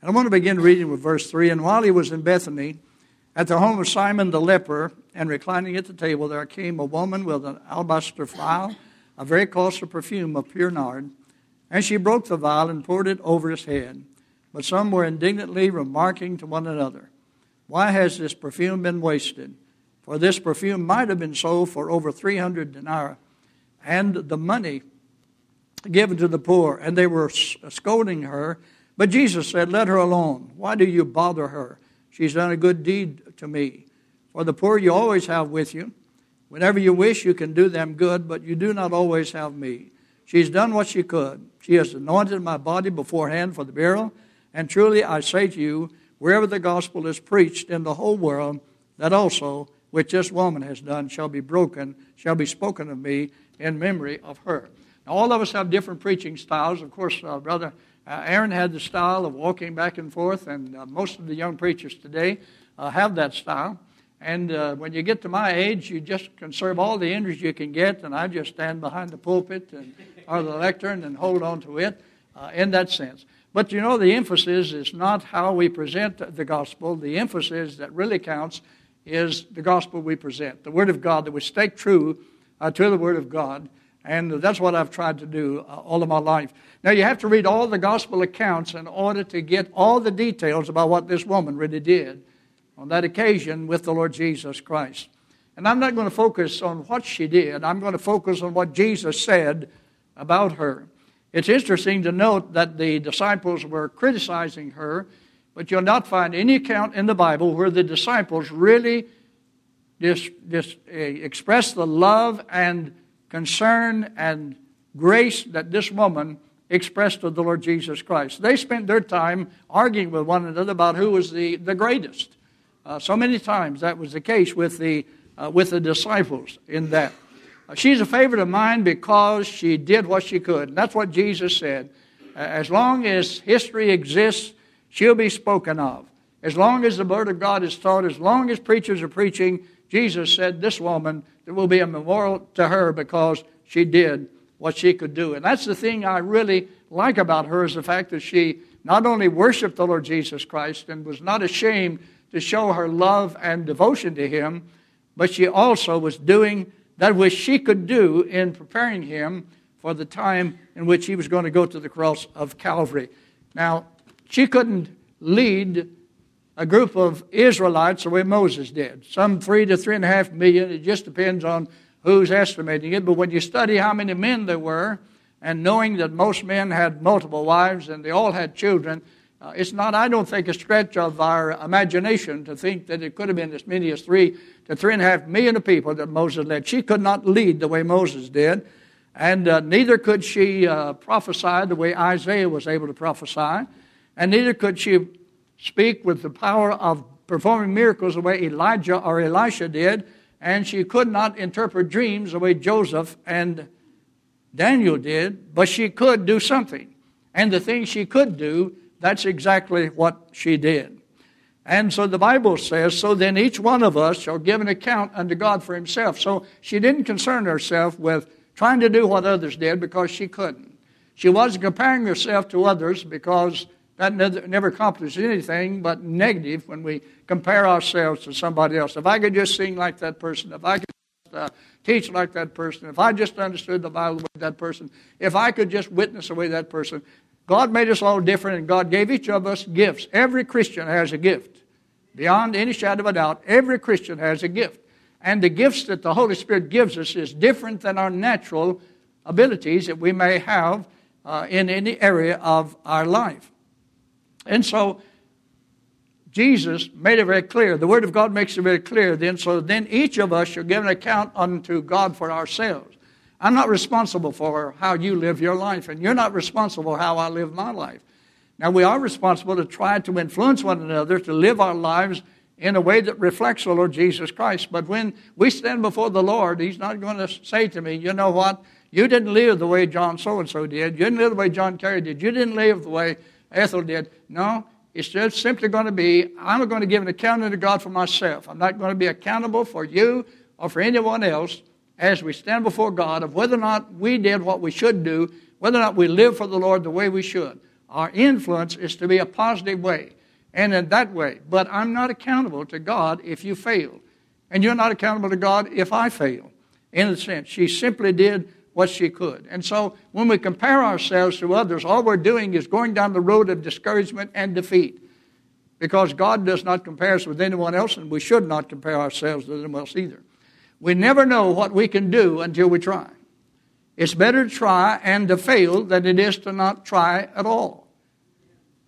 And I want to begin reading with verse 3. And while he was in Bethany, at the home of Simon the leper, and reclining at the table, there came a woman with an alabaster vial, a very costly perfume of pure nard. And she broke the vial and poured it over his head. But some were indignantly remarking to one another, Why has this perfume been wasted? For this perfume might have been sold for over 300 denarii, and the money given to the poor. And they were scolding her but Jesus said, Let her alone. Why do you bother her? She's done a good deed to me. For the poor you always have with you. Whenever you wish, you can do them good, but you do not always have me. She's done what she could. She has anointed my body beforehand for the burial. And truly I say to you, wherever the gospel is preached in the whole world, that also which this woman has done shall be broken, shall be spoken of me in memory of her. All of us have different preaching styles. Of course, uh, Brother uh, Aaron had the style of walking back and forth, and uh, most of the young preachers today uh, have that style. And uh, when you get to my age, you just conserve all the energy you can get, and I just stand behind the pulpit and, or the lectern and hold on to it in that sense. But you know, the emphasis is not how we present the gospel. The emphasis that really counts is the gospel we present, the Word of God, that we stay true to the Word of God. And that's what I've tried to do all of my life. Now, you have to read all the gospel accounts in order to get all the details about what this woman really did on that occasion with the Lord Jesus Christ. And I'm not going to focus on what she did, I'm going to focus on what Jesus said about her. It's interesting to note that the disciples were criticizing her, but you'll not find any account in the Bible where the disciples really just, just uh, express the love and concern and grace that this woman expressed to the Lord Jesus Christ. They spent their time arguing with one another about who was the, the greatest. Uh, so many times that was the case with the, uh, with the disciples in that. Uh, she's a favorite of mine because she did what she could. And that's what Jesus said. as long as history exists, she'll be spoken of. As long as the Word of God is taught, as long as preachers are preaching, Jesus said, This woman, there will be a memorial to her because she did what she could do. And that's the thing I really like about her is the fact that she not only worshiped the Lord Jesus Christ and was not ashamed to show her love and devotion to him, but she also was doing that which she could do in preparing him for the time in which he was going to go to the cross of Calvary. Now, she couldn't lead a group of Israelites the way Moses did. Some three to three and a half million. It just depends on who's estimating it, but when you study how many men there were, and knowing that most men had multiple wives and they all had children, uh, it's not, I don't think, a stretch of our imagination to think that it could have been as many as three to three and a half million of people that Moses led. She could not lead the way Moses did, and uh, neither could she uh, prophesy the way Isaiah was able to prophesy, and neither could she speak with the power of performing miracles the way Elijah or Elisha did and she could not interpret dreams the way Joseph and Daniel did, but she could do something. And the thing she could do, that's exactly what she did. And so the Bible says, So then each one of us shall give an account unto God for himself. So she didn't concern herself with trying to do what others did because she couldn't. She wasn't comparing herself to others because that never, accomplishes anything but negative when we compare ourselves to somebody else. If I could just sing like that person, if I could uh, teach like that person, if I just understood the Bible like that person, if I could just witness the way that person, God made us all different and God gave each of us gifts. Every Christian has a gift. Beyond any shadow of a doubt, every Christian has a gift. And the gifts that the Holy Spirit gives us is different than our natural abilities that we may have uh, in any area of our life. And so Jesus made it very clear. The Word of God makes it very clear then. So then each of us shall give an account unto God for ourselves. I'm not responsible for how you live your life, and you're not responsible how I live my life. Now, we are responsible to try to influence one another to live our lives in a way that reflects the Lord Jesus Christ. But when we stand before the Lord, He's not going to say to me, you know what? You didn't live the way John so and so did. You didn't live the way John Kerry did. You didn't live the way Ethel did. No, it's just simply going to be I'm going to give an account unto God for myself. I'm not going to be accountable for you or for anyone else as we stand before God of whether or not we did what we should do, whether or not we live for the Lord the way we should. our influence is to be a positive way and in that way. But I'm not accountable to God if you fail. And you're not accountable to God if I fail. In a sense, she simply did what she could. And so when we compare ourselves to others, all we're doing is going down the road of discouragement and defeat. Because God does not compare us with anyone else, and we should not compare ourselves with anyone else either. We never know what we can do until we try. It's better to try and to fail than it is to not try at all.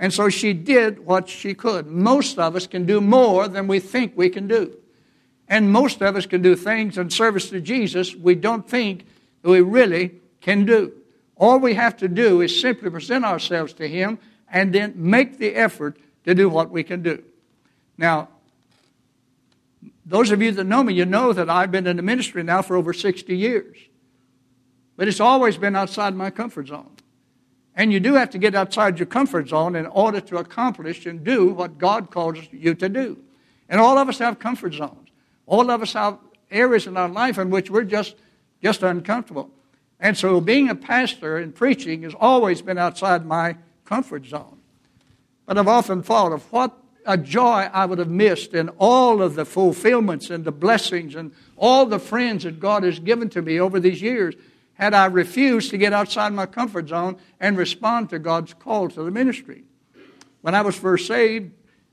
And so she did what she could. Most of us can do more than we think we can do. And most of us can do things in service to Jesus we don't think we really can do. All we have to do is simply present ourselves to Him and then make the effort to do what we can do. Now, those of you that know me, you know that I've been in the ministry now for over 60 years. But it's always been outside my comfort zone. And you do have to get outside your comfort zone in order to accomplish and do what God calls you to do. And all of us have comfort zones. All of us have areas in our life in which we're just, just uncomfortable. And so being a pastor and preaching has always been outside my comfort zone. But I've often thought of what a joy I would have missed in all of the fulfillments and the blessings and all the friends that God has given to me over these years had I refused to get outside my comfort zone and respond to God's call to the ministry. When I was first saved,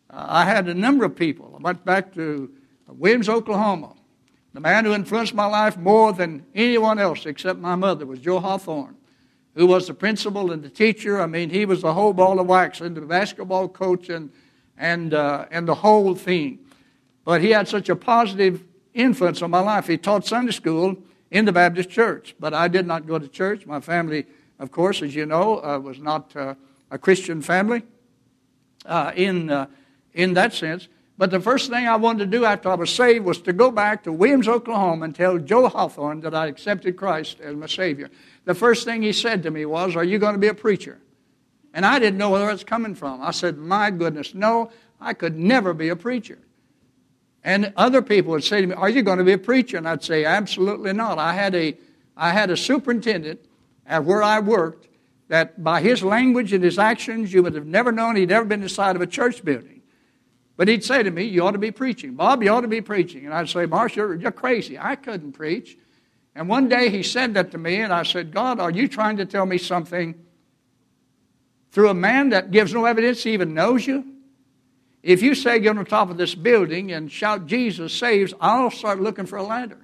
uh, I had a number of people. I went back to Williams, Oklahoma. The man who influenced my life more than anyone else except my mother was Joe Hawthorne, who was the principal and the teacher. I mean, he was the whole ball of wax and the basketball coach and, and, uh, and the whole thing. But he had such a positive influence on my life. He taught Sunday school in the Baptist church. But I did not go to church. My family, of course, as you know, uh, was not uh, a Christian family uh, in, uh, in that sense. But the first thing I wanted to do after I was saved was to go back to Williams, Oklahoma, and tell Joe Hawthorne that I accepted Christ as my Savior. The first thing he said to me was, Are you going to be a preacher? And I didn't know where it's coming from. I said, My goodness, no, I could never be a preacher. And other people would say to me, Are you going to be a preacher? And I'd say, Absolutely not. I had a, I had a superintendent at where I worked that by his language and his actions, you would have never known he'd ever been inside of a church building. But he'd say to me, You ought to be preaching. Bob, you ought to be preaching. And I'd say, Marshall, you're crazy. I couldn't preach. And one day he said that to me, and I said, God, are you trying to tell me something through a man that gives no evidence he even knows you? If you say get on the top of this building and shout Jesus saves, I'll start looking for a ladder.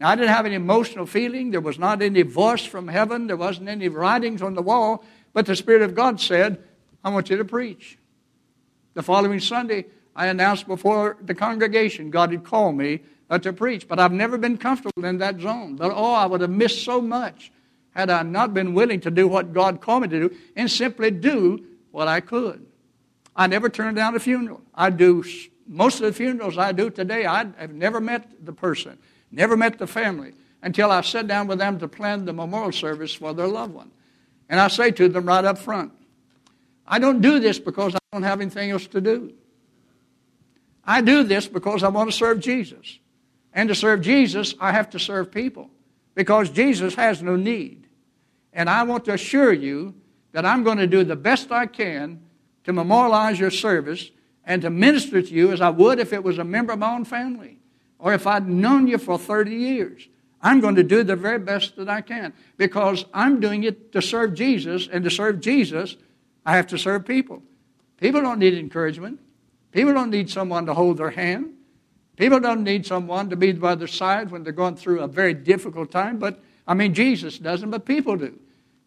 Now, I didn't have any emotional feeling. There was not any voice from heaven. There wasn't any writings on the wall. But the Spirit of God said, I want you to preach. The following Sunday, I announced before the congregation God had called me uh, to preach. But I've never been comfortable in that zone. But oh, I would have missed so much had I not been willing to do what God called me to do and simply do what I could. I never turn down a funeral. I do most of the funerals I do today. I have never met the person, never met the family until I sit down with them to plan the memorial service for their loved one. And I say to them right up front, I don't do this because I don't have anything else to do. I do this because I want to serve Jesus. And to serve Jesus, I have to serve people because Jesus has no need. And I want to assure you that I'm going to do the best I can to memorialize your service and to minister to you as I would if it was a member of my own family or if I'd known you for 30 years. I'm going to do the very best that I can because I'm doing it to serve Jesus, and to serve Jesus, I have to serve people. People don't need encouragement. People don't need someone to hold their hand. People don't need someone to be by their side when they're going through a very difficult time. But, I mean, Jesus doesn't, but people do.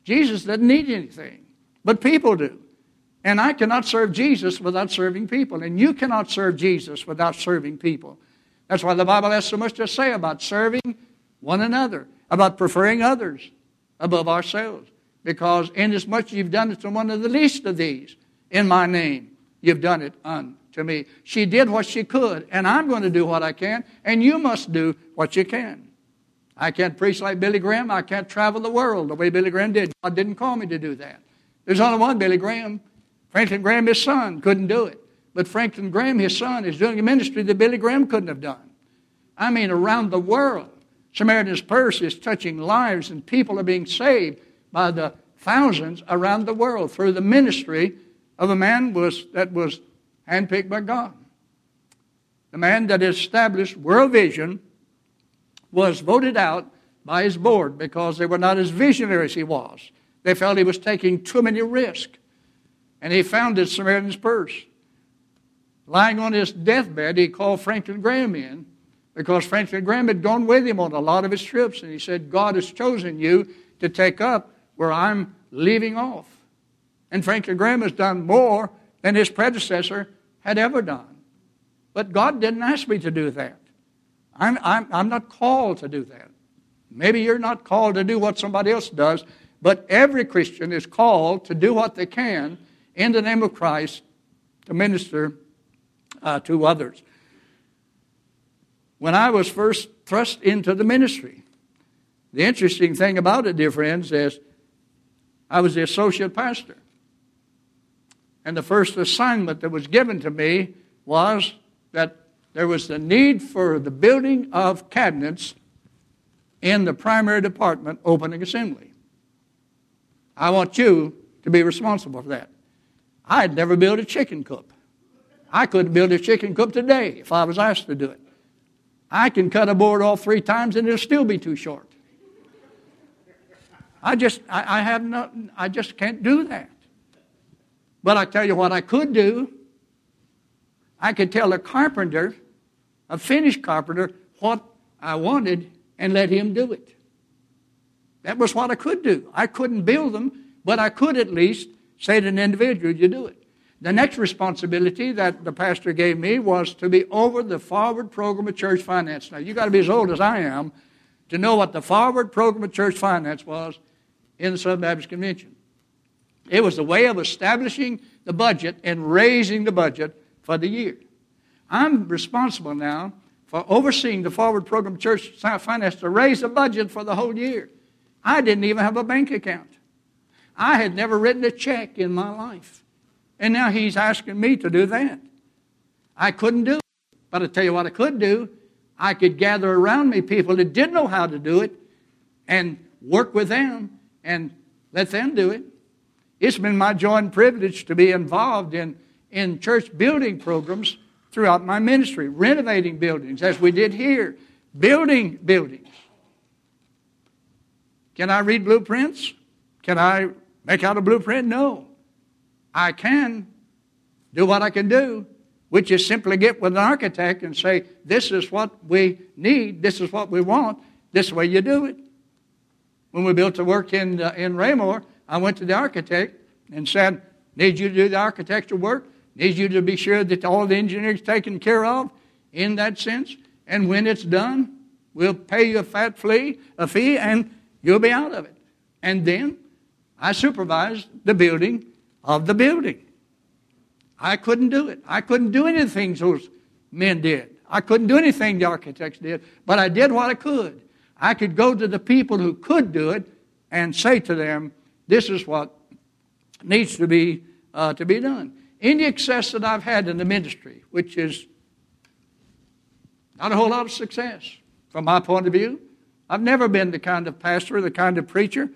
Jesus doesn't need anything, but people do. And I cannot serve Jesus without serving people. And you cannot serve Jesus without serving people. That's why the Bible has so much to say about serving one another, about preferring others above ourselves. Because inasmuch as you've done it to one of the least of these in my name, you've done it unto me. She did what she could, and I'm going to do what I can, and you must do what you can. I can't preach like Billy Graham. I can't travel the world the way Billy Graham did. God didn't call me to do that. There's only one Billy Graham, Franklin Graham, his son, couldn't do it. But Franklin Graham, his son, is doing a ministry that Billy Graham couldn't have done. I mean, around the world. Samaritan's Purse is touching lives, and people are being saved by the thousands around the world through the ministry of a man was, that was handpicked by God. The man that established World Vision was voted out by his board because they were not as visionary as he was. They felt he was taking too many risks. And he founded Samaritan's Purse. Lying on his deathbed, he called Franklin Graham in because Franklin Graham had gone with him on a lot of his trips. And he said, God has chosen you to take up where I'm leaving off. And Franklin Graham has done more than his predecessor had ever done. But God didn't ask me to do that. I'm, I'm, I'm not called to do that. Maybe you're not called to do what somebody else does, but every Christian is called to do what they can in the name of Christ to minister uh, to others. When I was first thrust into the ministry, the interesting thing about it, dear friends, is I was the associate pastor. And the first assignment that was given to me was that there was the need for the building of cabinets in the primary department opening assembly. I want you to be responsible for that. I had never built a chicken coop. I couldn't build a chicken coop today if I was asked to do it. I can cut a board off three times and it'll still be too short. I just, I, I have no, I just can't do that. But I tell you what I could do. I could tell a carpenter, a finished carpenter, what I wanted and let him do it. That was what I could do. I couldn't build them, but I could at least say to an individual, you do it. The next responsibility that the pastor gave me was to be over the forward program of church finance. Now, you got to be as old as I am to know what the forward program of church finance was in the Southern Baptist Convention. It was the way of establishing the budget and raising the budget for the year. I'm responsible now for overseeing the forward program church finance to raise the budget for the whole year. I didn't even have a bank account. I had never written a check in my life. And now he's asking me to do that. I couldn't do it. But I tell you what I could do. I could gather around me people that did know how to do it and work with them and let them do it. It's been my joy and privilege to be involved in, in church building programs throughout my ministry, renovating buildings, as we did here, building buildings. Can I read blueprints? Can I make out a blueprint? No. I can do what I can do, which is simply get with an architect and say, This is what we need, this is what we want, this way you do it. When we built the work in, uh, in Raymore, I went to the architect and said, Need you to do the architectural work, need you to be sure that all the engineering is taken care of in that sense, and when it's done, we'll pay you a fat fee, a fee, and you'll be out of it. And then I supervised the building of the building. I couldn't do it. I couldn't do anything those men did. I couldn't do anything the architects did, but I did what I could. I could go to the people who could do it and say to them, this is what needs to be, uh, to be done. Any success that I've had in the ministry, which is not a whole lot of success from my point of view, I've never been the kind of pastor, the kind of preacher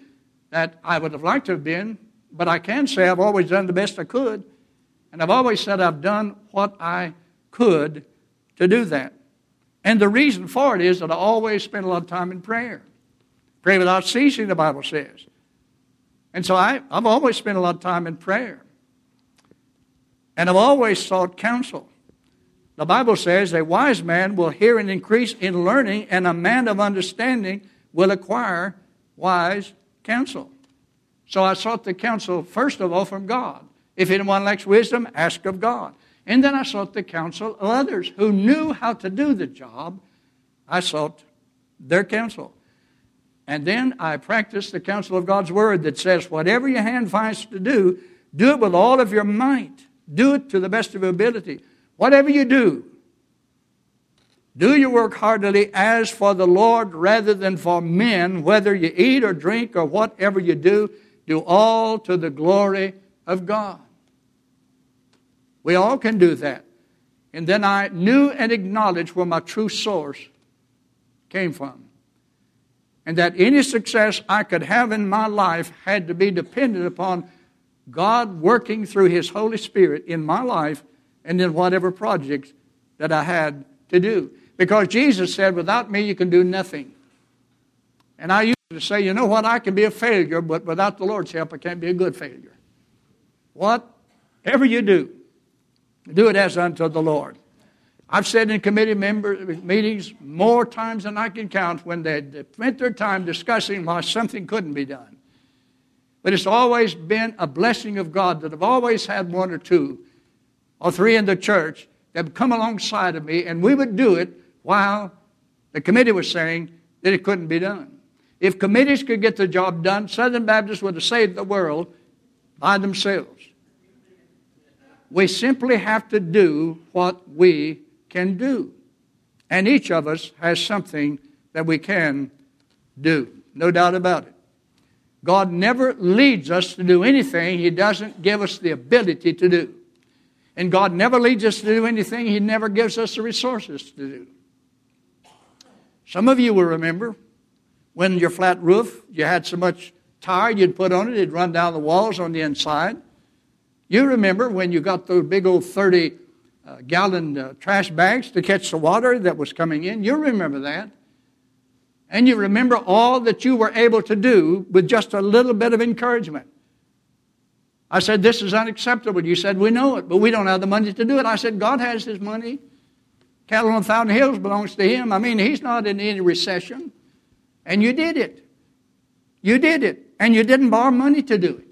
that I would have liked to have been but I can say I've always done the best I could. And I've always said I've done what I could to do that. And the reason for it is that I always spend a lot of time in prayer. Pray without ceasing, the Bible says. And so I, I've always spent a lot of time in prayer. And I've always sought counsel. The Bible says a wise man will hear and increase in learning, and a man of understanding will acquire wise counsel. So I sought the counsel, first of all, from God. If anyone lacks wisdom, ask of God. And then I sought the counsel of others who knew how to do the job. I sought their counsel. And then I practiced the counsel of God's word that says, whatever your hand finds to do, do it with all of your might. Do it to the best of your ability. Whatever you do, do your work heartily as for the Lord rather than for men, whether you eat or drink or whatever you do do all to the glory of God. We all can do that. And then I knew and acknowledged where my true source came from. and that any success I could have in my life had to be dependent upon God working through His Holy Spirit in my life and in whatever projects that I had to do. Because Jesus said, Without me, you can do nothing. And I used to say, You know what? I can be a failure, but without the Lord's help, I can't be a good failure. Whatever you do, do it as unto the Lord. I've said in committee member meetings more times than I can count when they spent their time discussing why something couldn't be done. But it's always been a blessing of God that I've always had one or two or three in the church that would come alongside of me, and we would do it while the committee was saying that it couldn't be done. If committees could get the job done, Southern Baptists would have saved the world by themselves. We simply have to do what we can do. And each of us has something that we can do. No doubt about it. God never leads us to do anything He doesn't give us the ability to do. And God never leads us to do anything He never gives us the resources to do. Some of you will remember when your flat roof, you had so much tire you'd put on it, it'd run down the walls on the inside. You remember when you got those big old 30 uh, gallon uh, trash bags to catch the water that was coming in. You remember that. And you remember all that you were able to do with just a little bit of encouragement. I said, This is unacceptable. You said, We know it, but we don't have the money to do it. I said, God has his money. Cattle on Thousand Hills belongs to him. I mean, he's not in any recession. And you did it. You did it. And you didn't borrow money to do it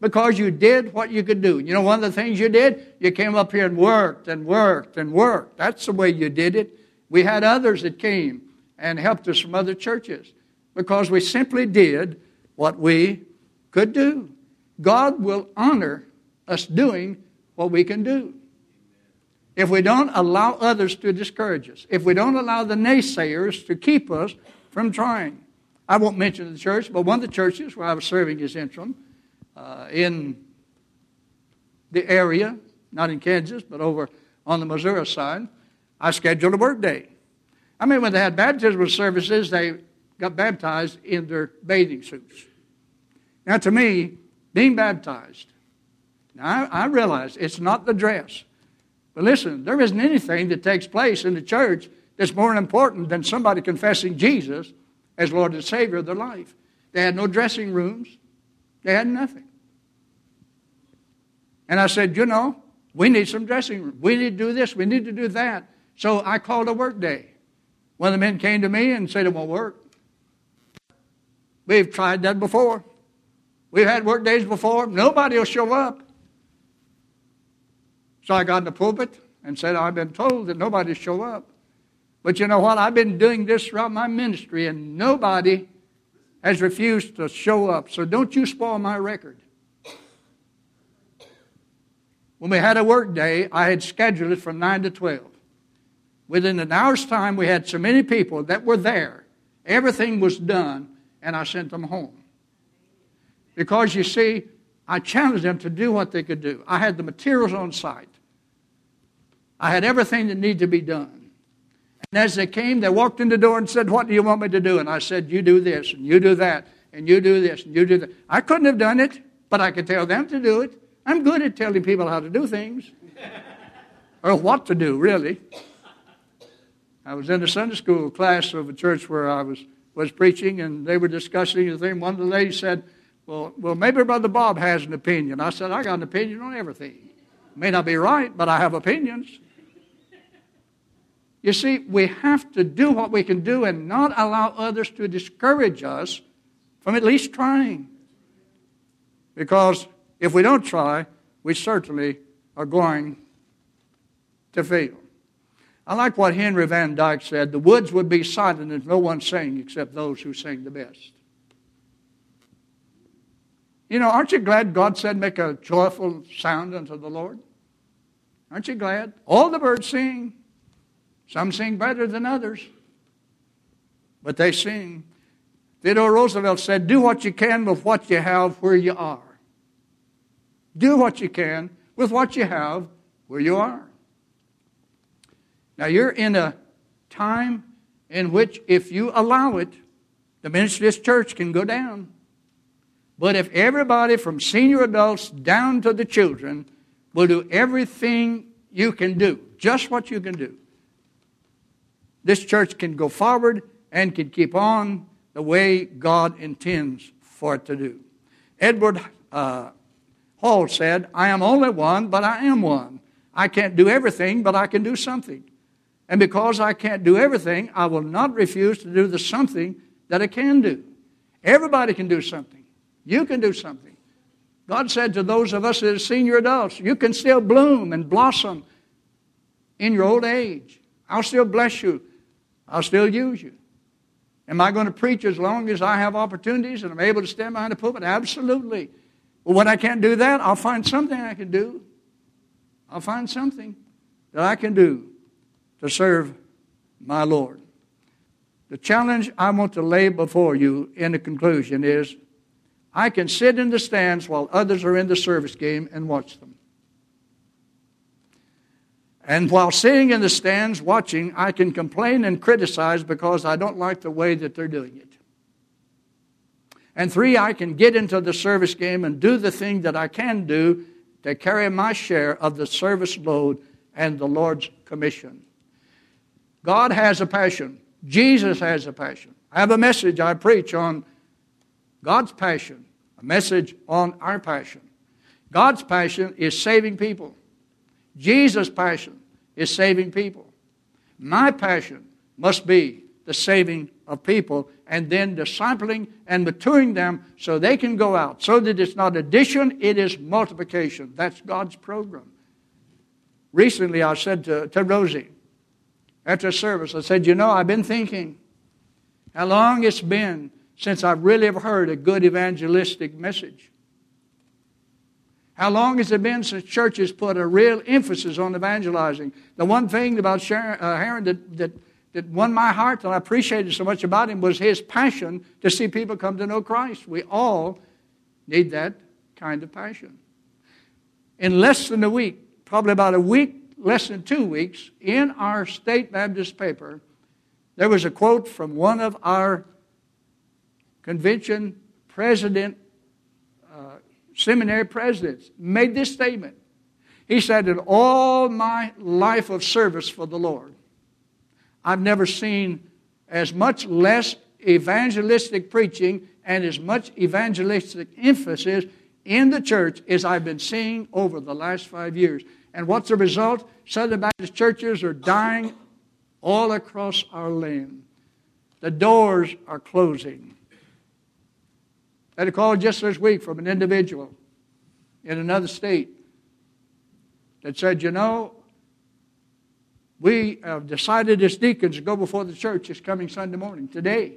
because you did what you could do. You know, one of the things you did, you came up here and worked and worked and worked. That's the way you did it. We had others that came and helped us from other churches because we simply did what we could do. God will honor us doing what we can do. If we don't allow others to discourage us, if we don't allow the naysayers to keep us from trying. I won't mention the church, but one of the churches where I was serving as interim, uh, in the area, not in Kansas, but over on the Missouri side, I scheduled a work day. I mean, when they had baptismal services, they got baptized in their bathing suits. Now, to me, being baptized, now I, I realize it's not the dress. But listen, there isn't anything that takes place in the church that's more important than somebody confessing Jesus as Lord and Savior of their life. They had no dressing rooms, they had nothing. And I said, you know, we need some dressing room. We need to do this. We need to do that. So I called a work day. One of the men came to me and said, it won't work. We've tried that before. We've had work days before. Nobody will show up. So I got in the pulpit and said, I've been told that nobody show up. But you know what? I've been doing this throughout my ministry, and nobody has refused to show up. So don't you spoil my record. When we had a work day, I had scheduled it from 9 to 12. Within an hour's time, we had so many people that were there. Everything was done, and I sent them home. Because you see, I challenged them to do what they could do. I had the materials on site, I had everything that needed to be done. And as they came, they walked in the door and said, What do you want me to do? And I said, You do this, and you do that, and you do this, and you do that. I couldn't have done it, but I could tell them to do it. I'm good at telling people how to do things, or what to do, really. I was in a Sunday school class of a church where I was, was preaching, and they were discussing the thing. One of the ladies said, well, well, maybe Brother Bob has an opinion. I said, I got an opinion on everything. May not be right, but I have opinions. You see, we have to do what we can do and not allow others to discourage us from at least trying. Because if we don't try, we certainly are going to fail. I like what Henry Van Dyke said the woods would be silent if no one sang except those who sing the best. You know, aren't you glad God said, make a joyful sound unto the Lord? Aren't you glad? All the birds sing. Some sing better than others, but they sing. Theodore Roosevelt said, Do what you can with what you have where you are. Do what you can with what you have where you are. Now, you're in a time in which, if you allow it, the ministry of this church can go down. But if everybody from senior adults down to the children will do everything you can do, just what you can do, this church can go forward and can keep on the way God intends for it to do. Edward uh, Hale said, I am only one, but I am one. I can't do everything, but I can do something. And because I can't do everything, I will not refuse to do the something that I can do. Everybody can do something. You can do something. God said to those of us that are senior adults, you can still bloom and blossom in your old age. I'll still bless you. I'll still use you. Am I going to preach as long as I have opportunities and I'm able to stand behind the pulpit? Absolutely. Well, when I can't do that, I'll find something I can do. I'll find something that I can do to serve my Lord. The challenge I want to lay before you in the conclusion is I can sit in the stands while others are in the service game and watch them. And while sitting in the stands watching, I can complain and criticize because I don't like the way that they're doing it. And three, I can get into the service game and do the thing that I can do to carry my share of the service load and the Lord's commission. God has a passion. Jesus has a passion. I have a message I preach on God's passion, a message on our passion. God's passion is saving people. Jesus' passion is saving people. My passion must be the saving of people and then discipling and maturing them so they can go out. So that it's not addition, it is multiplication. That's God's program. Recently, I said to, to Rosie after a service, I said, You know, I've been thinking how long it's been since I've really heard a good evangelistic message. How long has it been since churches put a real emphasis on evangelizing? The one thing about Sharon, uh, Aaron that, that, that won my heart and I appreciated so much about him was his passion to see people come to know Christ. We all need that kind of passion. In less than a week, probably about a week, less than two weeks, in our state Baptist paper, there was a quote from one of our convention president seminary presidents, made this statement. He said, In all my life of service for the Lord, I've never seen as much less evangelistic preaching and as much evangelistic emphasis in the church as I've been seeing over the last five years. And what's the result? Southern Baptist churches are dying all across our land. The doors are closing. I had a call just this week from an individual in another state that said, You know, we have decided as deacons to go before the church this coming Sunday morning, today,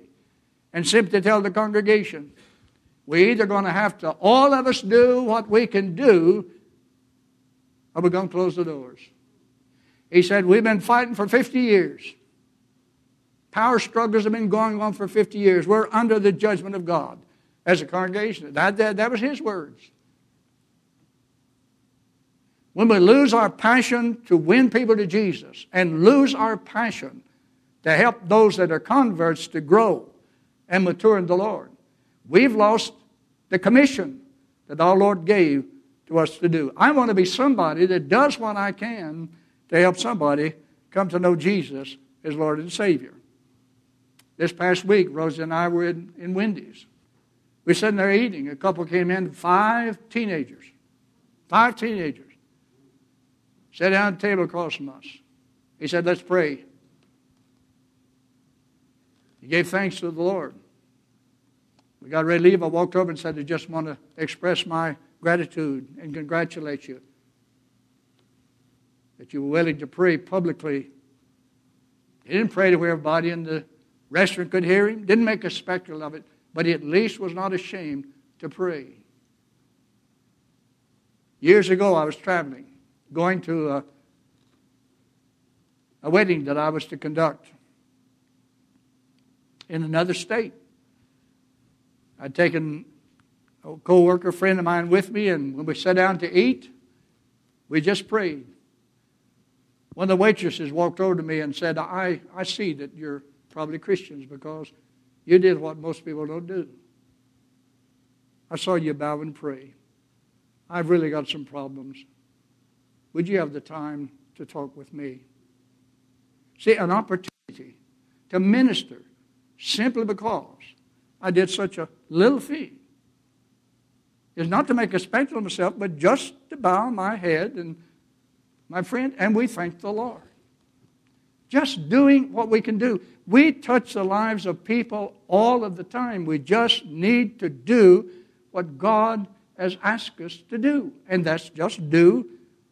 and simply tell the congregation, we're either going to have to, all of us, do what we can do, or we're going to close the doors. He said, We've been fighting for 50 years. Power struggles have been going on for 50 years. We're under the judgment of God as a congregation. That, that, that was his words. When we lose our passion to win people to Jesus and lose our passion to help those that are converts to grow and mature in the Lord, we've lost the commission that our Lord gave to us to do. I want to be somebody that does what I can to help somebody come to know Jesus as Lord and Savior. This past week, Rosie and I were in, in Wendy's. We sitting there eating. A couple came in, five teenagers. Five teenagers. Sat down at the table across from us. He said, Let's pray. He gave thanks to the Lord. We got ready to leave. I walked over and said, I just want to express my gratitude and congratulate you that you were willing to pray publicly. He didn't pray to where everybody in the restaurant could hear him, didn't make a spectacle of it but he at least was not ashamed to pray. Years ago, I was traveling, going to a, a wedding that I was to conduct in another state. I'd taken a co worker friend of mine with me, and when we sat down to eat, we just prayed. One of the waitresses walked over to me and said, I, I see that you're probably Christians because You did what most people don't do. I saw you bow and pray. I've really got some problems. Would you have the time to talk with me? See, an opportunity to minister simply because I did such a little thing is not to make a spectacle of myself, but just to bow my head and my friend, and we thank the Lord. Just doing what we can do. We touch the lives of people all of the time. We just need to do what God has asked us to do, and that's just do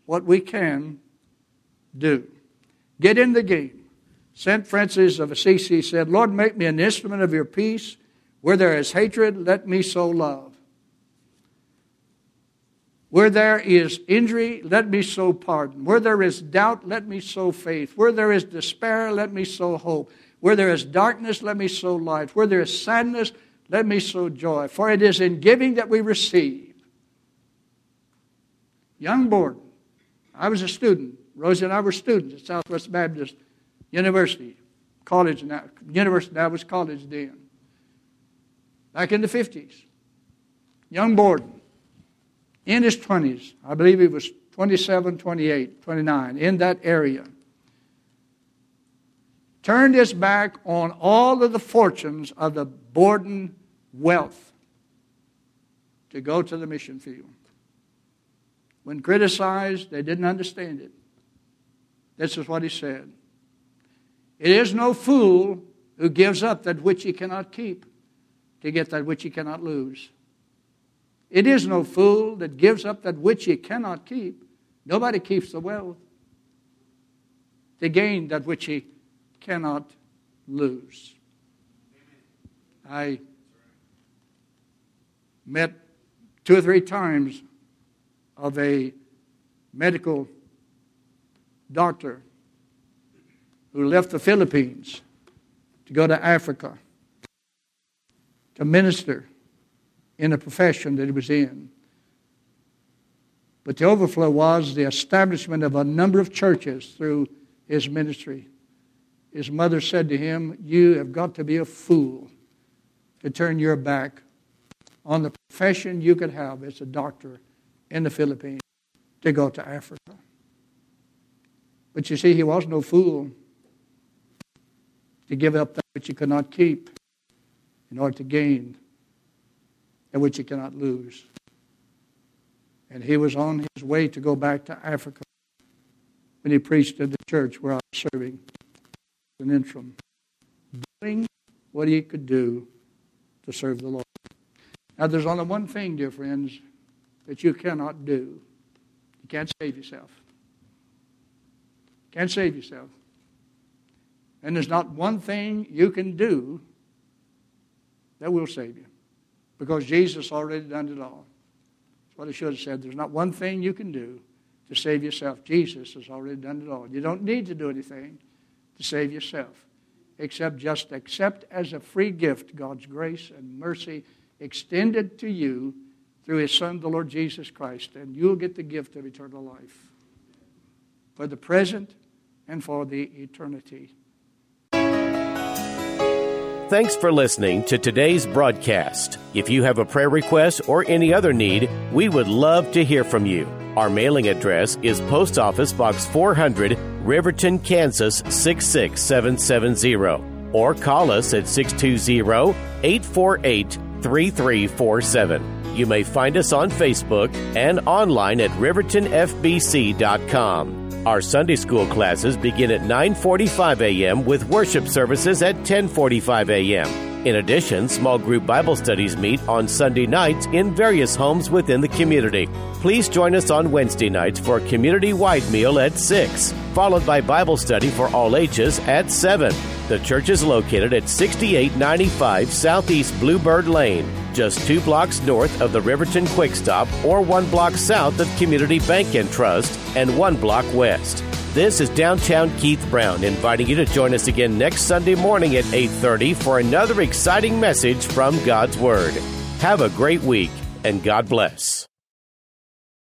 what we can do. Get in the game. St. Francis of Assisi said, Lord, make me an instrument of your peace. Where there is hatred, let me sow love. Where there is injury, let me sow pardon. Where there is doubt, let me sow faith. Where there is despair, let me sow hope. Where there is darkness, let me sow light. Where there is sadness, let me sow joy. For it is in giving that we receive. Young Borden, I was a student. Rosie and I were students at Southwest Baptist University, college now. University now was college then. Back in the 50s. Young Borden in his 20s, I believe he was 27, 28, 29, in that area, turned his back on all of the fortunes of the Borden wealth to go to the mission field. When criticized, they didn't understand it. This is what he said It is no fool who gives up that which he cannot keep to get that which he cannot lose. It is no fool that gives up that which he cannot keep. Nobody keeps the wealth to gain that which he cannot lose. I met two or three times of a medical doctor who left the Philippines to go to Africa to minister in a profession that he was in. But the overflow was the establishment of a number of churches through his ministry. His mother said to him, You have got to be a fool to turn your back on the profession you could have as a doctor in the Philippines to go to Africa. But you see, he was no fool to give up that which he could not keep in order to gain and which he cannot lose. And he was on his way to go back to Africa when he preached in the church where I was serving an interim, doing what he could do to serve the Lord. Now, there's only one thing, dear friends, that you cannot do. You can't save yourself. You can't save yourself. And there's not one thing you can do that will save you because Jesus already done it all. That's what I should have said. There's not one thing you can do to save yourself. Jesus has already done it all. You don't need to do anything to save yourself except just accept as a free gift God's grace and mercy extended to you through His Son, the Lord Jesus Christ, and you'll get the gift of eternal life for the present and for the eternity. Thanks for listening to today's broadcast. If you have a prayer request or any other need, we would love to hear from you. Our mailing address is Post Office Box 400, Riverton, Kansas 66770, or call us at 620 848 3347. You may find us on Facebook and online at rivertonfbc.com. Our Sunday school classes begin at 9:45 a.m. with worship services at 10:45 a.m. In addition, small group Bible studies meet on Sunday nights in various homes within the community. Please join us on Wednesday nights for a community-wide meal at 6, followed by Bible study for all ages at 7. The church is located at 6895 Southeast Bluebird Lane, just two blocks north of the Riverton Quick Stop or one block south of Community Bank and Trust and one block west. This is downtown Keith Brown inviting you to join us again next Sunday morning at 8:30 for another exciting message from God's Word. Have a great week and God bless.